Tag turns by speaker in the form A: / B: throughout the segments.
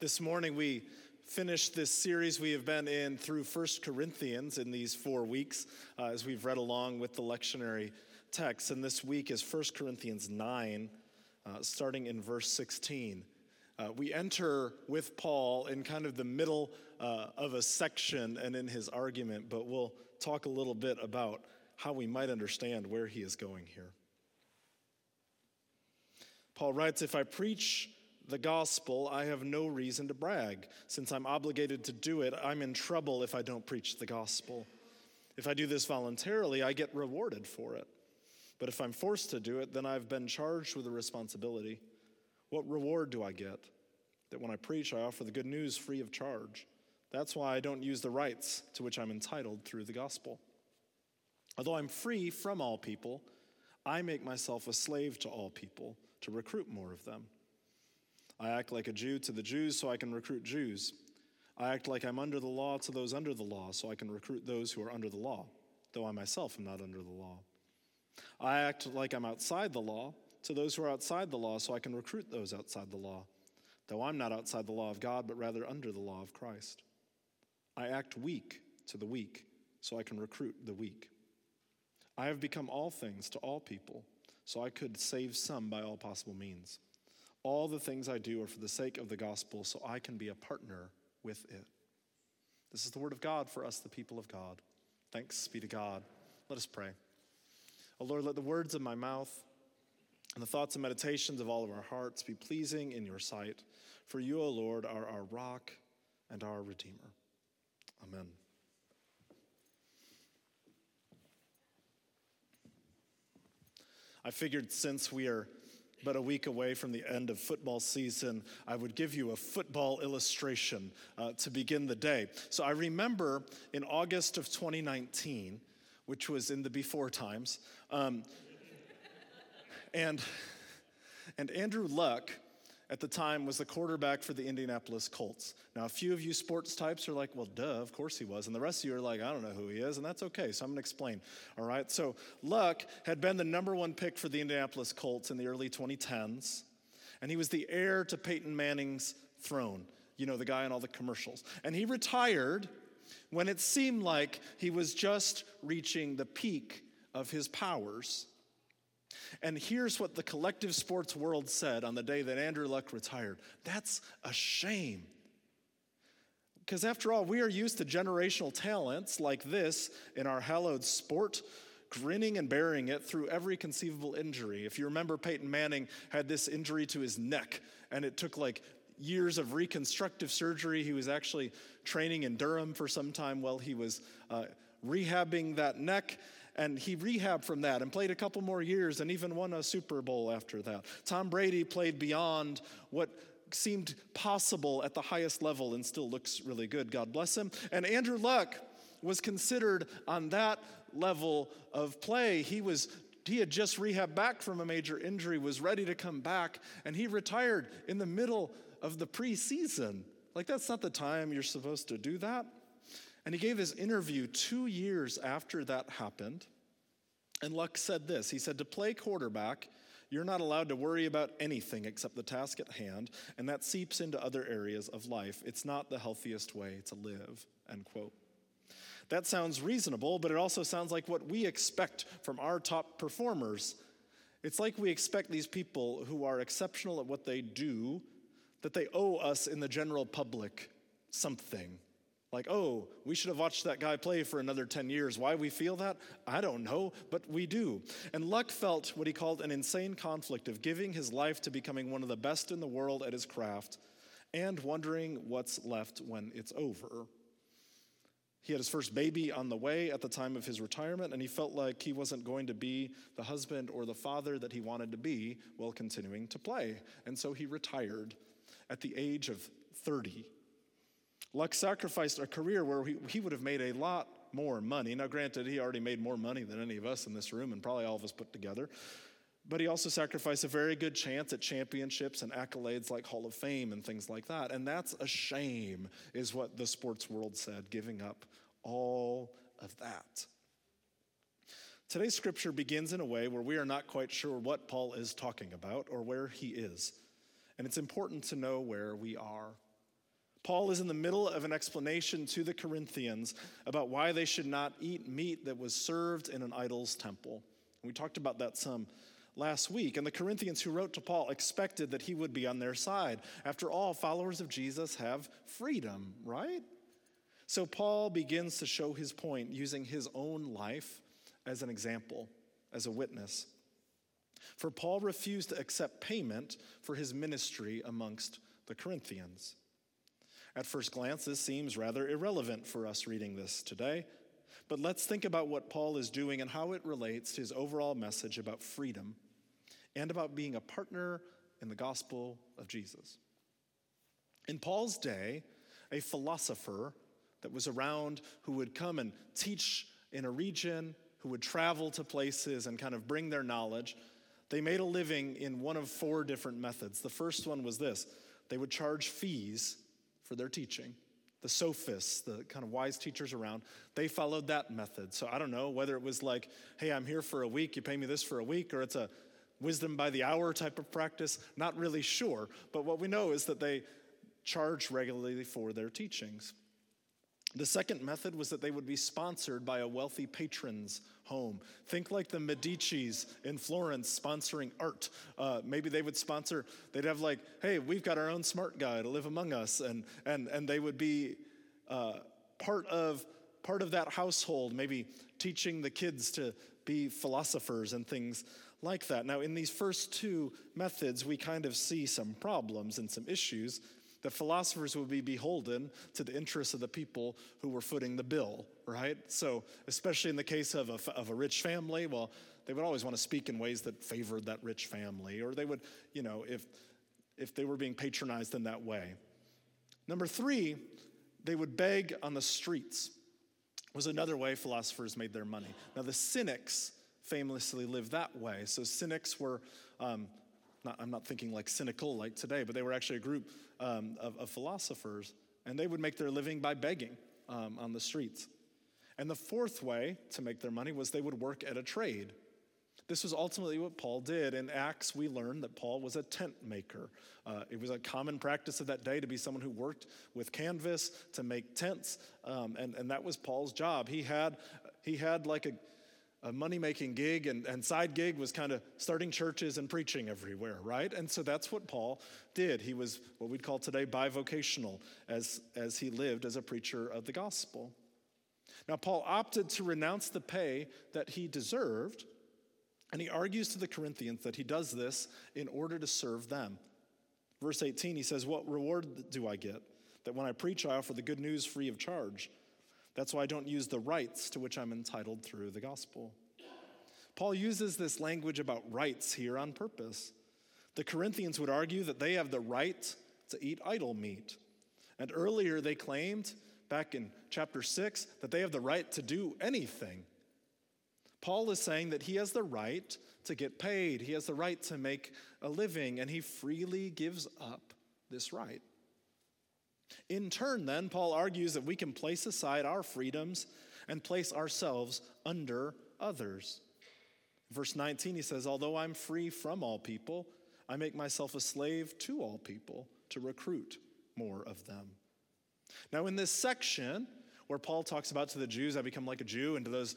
A: This morning we finished this series we have been in through First Corinthians in these four weeks uh, as we've read along with the lectionary text. And this week is First Corinthians 9, uh, starting in verse 16. Uh, we enter with Paul in kind of the middle uh, of a section and in his argument, but we'll talk a little bit about how we might understand where he is going here. Paul writes If I preach the gospel, I have no reason to brag. Since I'm obligated to do it, I'm in trouble if I don't preach the gospel. If I do this voluntarily, I get rewarded for it. But if I'm forced to do it, then I've been charged with a responsibility. What reward do I get? That when I preach, I offer the good news free of charge. That's why I don't use the rights to which I'm entitled through the gospel. Although I'm free from all people, I make myself a slave to all people to recruit more of them. I act like a Jew to the Jews so I can recruit Jews. I act like I'm under the law to those under the law so I can recruit those who are under the law, though I myself am not under the law. I act like I'm outside the law to those who are outside the law so I can recruit those outside the law, though I'm not outside the law of God, but rather under the law of Christ. I act weak to the weak so I can recruit the weak. I have become all things to all people so I could save some by all possible means. All the things I do are for the sake of the gospel, so I can be a partner with it. This is the word of God for us, the people of God. Thanks be to God. Let us pray. Oh Lord, let the words of my mouth and the thoughts and meditations of all of our hearts be pleasing in your sight. For you, O Lord, are our rock and our Redeemer. Amen. I figured since we are but a week away from the end of football season, I would give you a football illustration uh, to begin the day. So I remember in August of 2019, which was in the before times, um, and, and Andrew Luck at the time was the quarterback for the Indianapolis Colts. Now, a few of you sports types are like, well, duh, of course he was. And the rest of you are like, I don't know who he is. And that's okay. So I'm going to explain. All right. So Luck had been the number one pick for the Indianapolis Colts in the early 2010s. And he was the heir to Peyton Manning's throne, you know, the guy in all the commercials. And he retired when it seemed like he was just reaching the peak of his powers. And here's what the collective sports world said on the day that Andrew Luck retired that's a shame. Because after all, we are used to generational talents like this in our hallowed sport, grinning and bearing it through every conceivable injury. If you remember, Peyton Manning had this injury to his neck, and it took like years of reconstructive surgery. He was actually training in Durham for some time while he was uh, rehabbing that neck and he rehabbed from that and played a couple more years and even won a Super Bowl after that. Tom Brady played beyond what seemed possible at the highest level and still looks really good. God bless him. And Andrew Luck was considered on that level of play. He was he had just rehabbed back from a major injury, was ready to come back, and he retired in the middle of the preseason. Like, that's not the time you're supposed to do that. And he gave his interview two years after that happened. And Luck said this He said, To play quarterback, you're not allowed to worry about anything except the task at hand, and that seeps into other areas of life. It's not the healthiest way to live. End quote. That sounds reasonable, but it also sounds like what we expect from our top performers. It's like we expect these people who are exceptional at what they do that they owe us in the general public something. Like, oh, we should have watched that guy play for another 10 years. Why we feel that? I don't know, but we do. And Luck felt what he called an insane conflict of giving his life to becoming one of the best in the world at his craft and wondering what's left when it's over. He had his first baby on the way at the time of his retirement, and he felt like he wasn't going to be the husband or the father that he wanted to be while continuing to play. And so he retired at the age of 30 Luck sacrificed a career where he, he would have made a lot more money. Now, granted, he already made more money than any of us in this room and probably all of us put together. But he also sacrificed a very good chance at championships and accolades like Hall of Fame and things like that. And that's a shame, is what the sports world said, giving up all of that. Today's scripture begins in a way where we are not quite sure what Paul is talking about or where he is. And it's important to know where we are. Paul is in the middle of an explanation to the Corinthians about why they should not eat meat that was served in an idol's temple. We talked about that some last week. And the Corinthians who wrote to Paul expected that he would be on their side. After all, followers of Jesus have freedom, right? So Paul begins to show his point using his own life as an example, as a witness. For Paul refused to accept payment for his ministry amongst the Corinthians. At first glance, this seems rather irrelevant for us reading this today, but let's think about what Paul is doing and how it relates to his overall message about freedom and about being a partner in the gospel of Jesus. In Paul's day, a philosopher that was around who would come and teach in a region, who would travel to places and kind of bring their knowledge, they made a living in one of four different methods. The first one was this they would charge fees for their teaching. The sophists, the kind of wise teachers around, they followed that method. So I don't know whether it was like, hey, I'm here for a week, you pay me this for a week, or it's a wisdom by the hour type of practice. Not really sure. But what we know is that they charge regularly for their teachings. The second method was that they would be sponsored by a wealthy patron's home. Think like the Medicis in Florence sponsoring art. Uh, maybe they would sponsor, they'd have like, hey, we've got our own smart guy to live among us. And, and, and they would be uh, part, of, part of that household, maybe teaching the kids to be philosophers and things like that. Now, in these first two methods, we kind of see some problems and some issues that philosophers would be beholden to the interests of the people who were footing the bill, right? So, especially in the case of a, of a rich family, well, they would always want to speak in ways that favored that rich family, or they would, you know, if, if they were being patronized in that way. Number three, they would beg on the streets, was another way philosophers made their money. Now, the cynics famously lived that way. So, cynics were. Um, not, I'm not thinking like cynical like today, but they were actually a group um, of, of, philosophers, and they would make their living by begging um, on the streets. And the fourth way to make their money was they would work at a trade. This was ultimately what Paul did. In Acts, we learn that Paul was a tent maker. Uh, it was a common practice of that day to be someone who worked with canvas to make tents, um, and, and that was Paul's job. He had, he had like a a money making gig and, and side gig was kind of starting churches and preaching everywhere, right? And so that's what Paul did. He was what we'd call today bivocational as, as he lived as a preacher of the gospel. Now, Paul opted to renounce the pay that he deserved, and he argues to the Corinthians that he does this in order to serve them. Verse 18, he says, What reward do I get? That when I preach, I offer the good news free of charge. That's why I don't use the rights to which I'm entitled through the gospel. Paul uses this language about rights here on purpose. The Corinthians would argue that they have the right to eat idol meat. And earlier they claimed, back in chapter 6, that they have the right to do anything. Paul is saying that he has the right to get paid, he has the right to make a living, and he freely gives up this right. In turn, then, Paul argues that we can place aside our freedoms and place ourselves under others. Verse 19, he says, Although I'm free from all people, I make myself a slave to all people to recruit more of them. Now, in this section, where Paul talks about to the Jews, I become like a Jew, and to those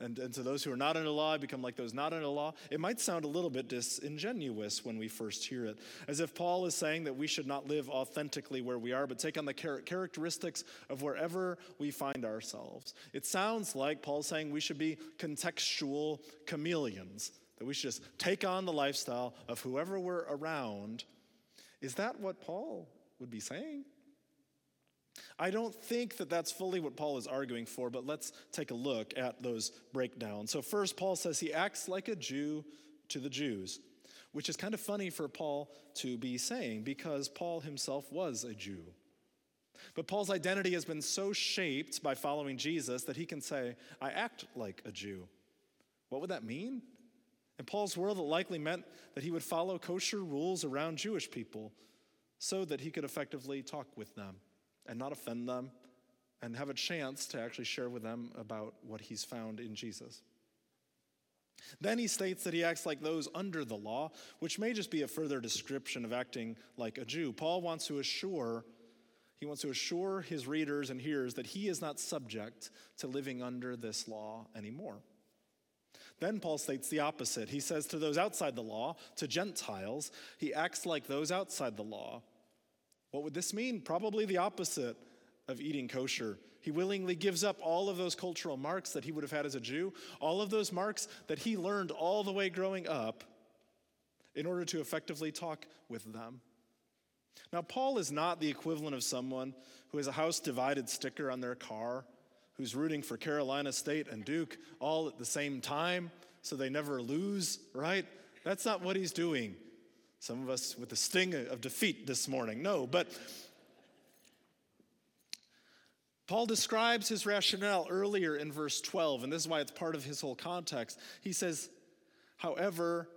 A: and, and to those who are not under law, become like those not under law. It might sound a little bit disingenuous when we first hear it, as if Paul is saying that we should not live authentically where we are, but take on the char- characteristics of wherever we find ourselves. It sounds like Paul's saying we should be contextual chameleons, that we should just take on the lifestyle of whoever we're around. Is that what Paul would be saying? I don't think that that's fully what Paul is arguing for, but let's take a look at those breakdowns. So, first, Paul says he acts like a Jew to the Jews, which is kind of funny for Paul to be saying because Paul himself was a Jew. But Paul's identity has been so shaped by following Jesus that he can say, I act like a Jew. What would that mean? In Paul's world, it likely meant that he would follow kosher rules around Jewish people so that he could effectively talk with them and not offend them and have a chance to actually share with them about what he's found in Jesus. Then he states that he acts like those under the law, which may just be a further description of acting like a Jew. Paul wants to assure He wants to assure his readers and hearers that he is not subject to living under this law anymore. Then Paul states the opposite. He says to those outside the law, to Gentiles, he acts like those outside the law. What would this mean? Probably the opposite of eating kosher. He willingly gives up all of those cultural marks that he would have had as a Jew, all of those marks that he learned all the way growing up in order to effectively talk with them. Now, Paul is not the equivalent of someone who has a house divided sticker on their car, who's rooting for Carolina State and Duke all at the same time so they never lose, right? That's not what he's doing. Some of us with the sting of defeat this morning. No, but Paul describes his rationale earlier in verse 12, and this is why it's part of his whole context. He says, however,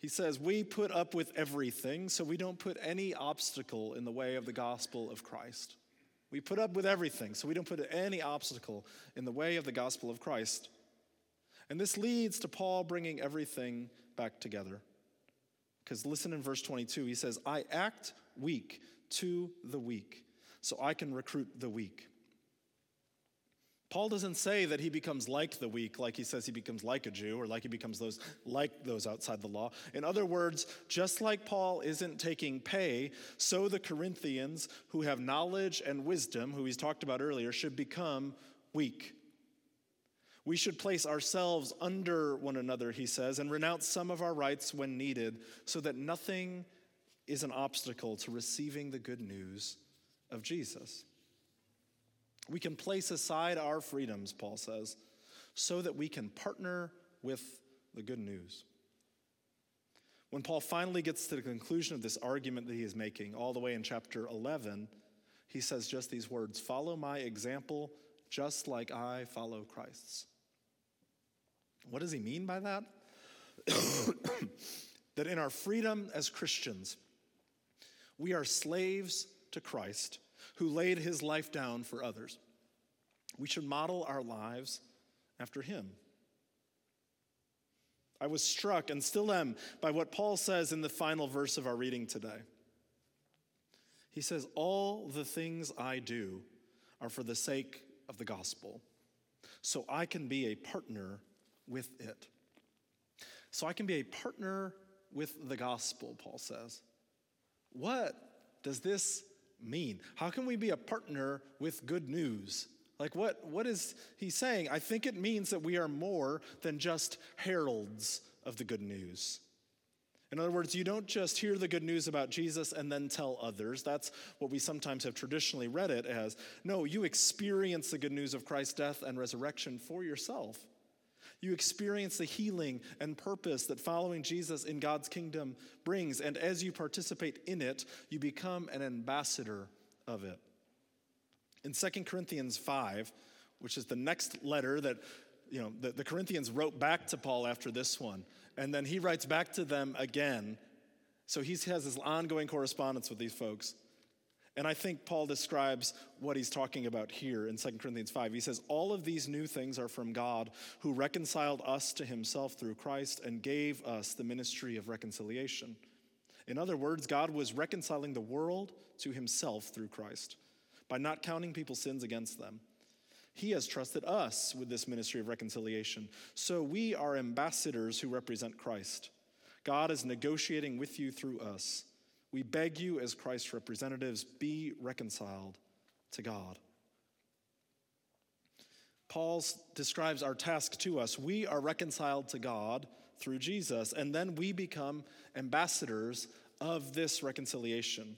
A: he says, We put up with everything, so we don't put any obstacle in the way of the gospel of Christ. We put up with everything, so we don't put any obstacle in the way of the gospel of Christ. And this leads to Paul bringing everything back together. Because listen in verse 22, he says, I act weak to the weak, so I can recruit the weak. Paul doesn't say that he becomes like the weak, like he says he becomes like a Jew, or like he becomes those like those outside the law. In other words, just like Paul isn't taking pay, so the Corinthians who have knowledge and wisdom, who he's talked about earlier, should become weak. We should place ourselves under one another, he says, and renounce some of our rights when needed, so that nothing is an obstacle to receiving the good news of Jesus. We can place aside our freedoms, Paul says, so that we can partner with the good news. When Paul finally gets to the conclusion of this argument that he is making, all the way in chapter 11, he says just these words Follow my example, just like I follow Christ's. What does he mean by that? that in our freedom as Christians, we are slaves to Christ who laid his life down for others. We should model our lives after him. I was struck and still am by what Paul says in the final verse of our reading today. He says, All the things I do are for the sake of the gospel, so I can be a partner with it. So I can be a partner with the gospel, Paul says. What does this mean? How can we be a partner with good news? Like, what, what is he saying? I think it means that we are more than just heralds of the good news. In other words, you don't just hear the good news about Jesus and then tell others. That's what we sometimes have traditionally read it as. No, you experience the good news of Christ's death and resurrection for yourself. You experience the healing and purpose that following Jesus in God's kingdom brings. And as you participate in it, you become an ambassador of it. In 2 Corinthians 5, which is the next letter that you know the, the Corinthians wrote back to Paul after this one, and then he writes back to them again. So he has this ongoing correspondence with these folks. And I think Paul describes what he's talking about here in 2 Corinthians 5. He says, All of these new things are from God, who reconciled us to himself through Christ and gave us the ministry of reconciliation. In other words, God was reconciling the world to himself through Christ by not counting people's sins against them. He has trusted us with this ministry of reconciliation. So we are ambassadors who represent Christ. God is negotiating with you through us. We beg you, as Christ's representatives, be reconciled to God. Paul describes our task to us. We are reconciled to God through Jesus, and then we become ambassadors of this reconciliation.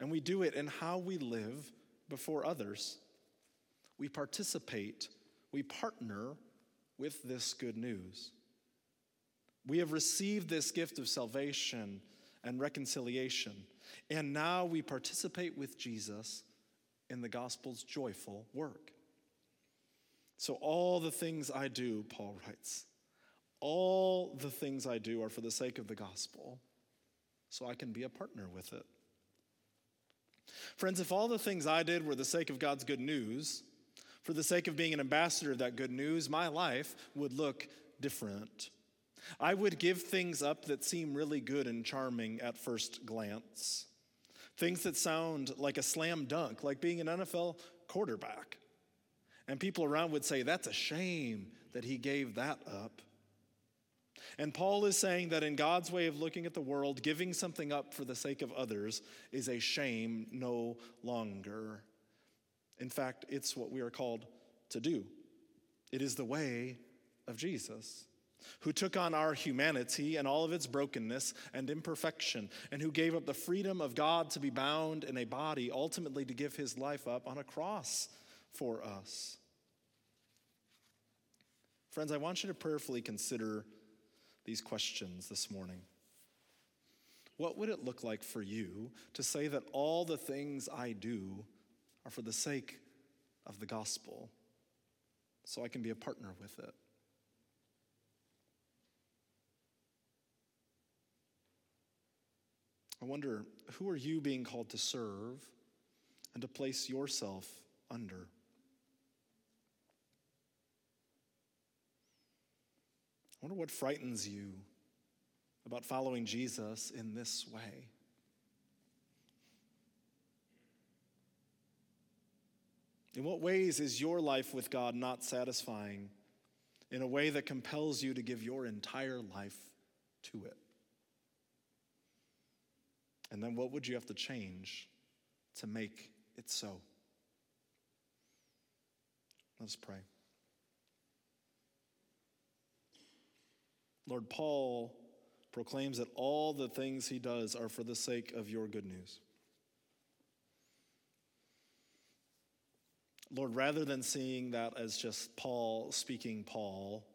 A: And we do it in how we live before others. We participate, we partner with this good news. We have received this gift of salvation and reconciliation. And now we participate with Jesus in the gospel's joyful work. So, all the things I do, Paul writes, all the things I do are for the sake of the gospel, so I can be a partner with it. Friends, if all the things I did were the sake of God's good news, for the sake of being an ambassador of that good news, my life would look different. I would give things up that seem really good and charming at first glance. Things that sound like a slam dunk, like being an NFL quarterback. And people around would say, that's a shame that he gave that up. And Paul is saying that in God's way of looking at the world, giving something up for the sake of others is a shame no longer. In fact, it's what we are called to do. It is the way of Jesus, who took on our humanity and all of its brokenness and imperfection, and who gave up the freedom of God to be bound in a body, ultimately to give his life up on a cross for us. Friends, I want you to prayerfully consider these questions this morning. What would it look like for you to say that all the things I do are for the sake of the gospel so I can be a partner with it? I wonder who are you being called to serve and to place yourself under? I wonder what frightens you about following Jesus in this way. In what ways is your life with God not satisfying in a way that compels you to give your entire life to it? And then what would you have to change to make it so? Let's pray. Lord, Paul proclaims that all the things he does are for the sake of your good news. Lord, rather than seeing that as just Paul speaking Paul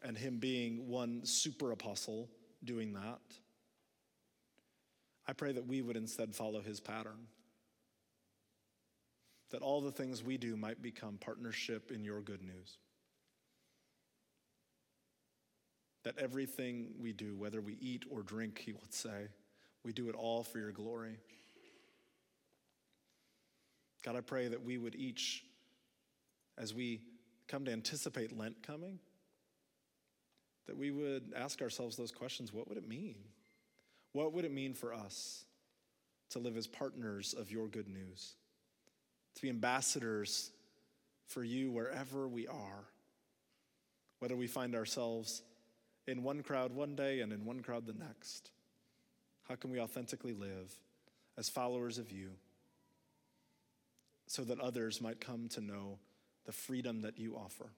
A: and him being one super apostle doing that, I pray that we would instead follow his pattern. That all the things we do might become partnership in your good news. that everything we do, whether we eat or drink, he would say, we do it all for your glory. God, I pray that we would each, as we come to anticipate Lent coming, that we would ask ourselves those questions what would it mean? What would it mean for us to live as partners of your good news? To be ambassadors for you wherever we are, whether we find ourselves in one crowd one day and in one crowd the next? How can we authentically live as followers of you so that others might come to know the freedom that you offer?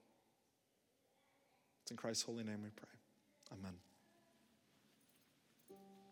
A: It's in Christ's holy name we pray. Amen.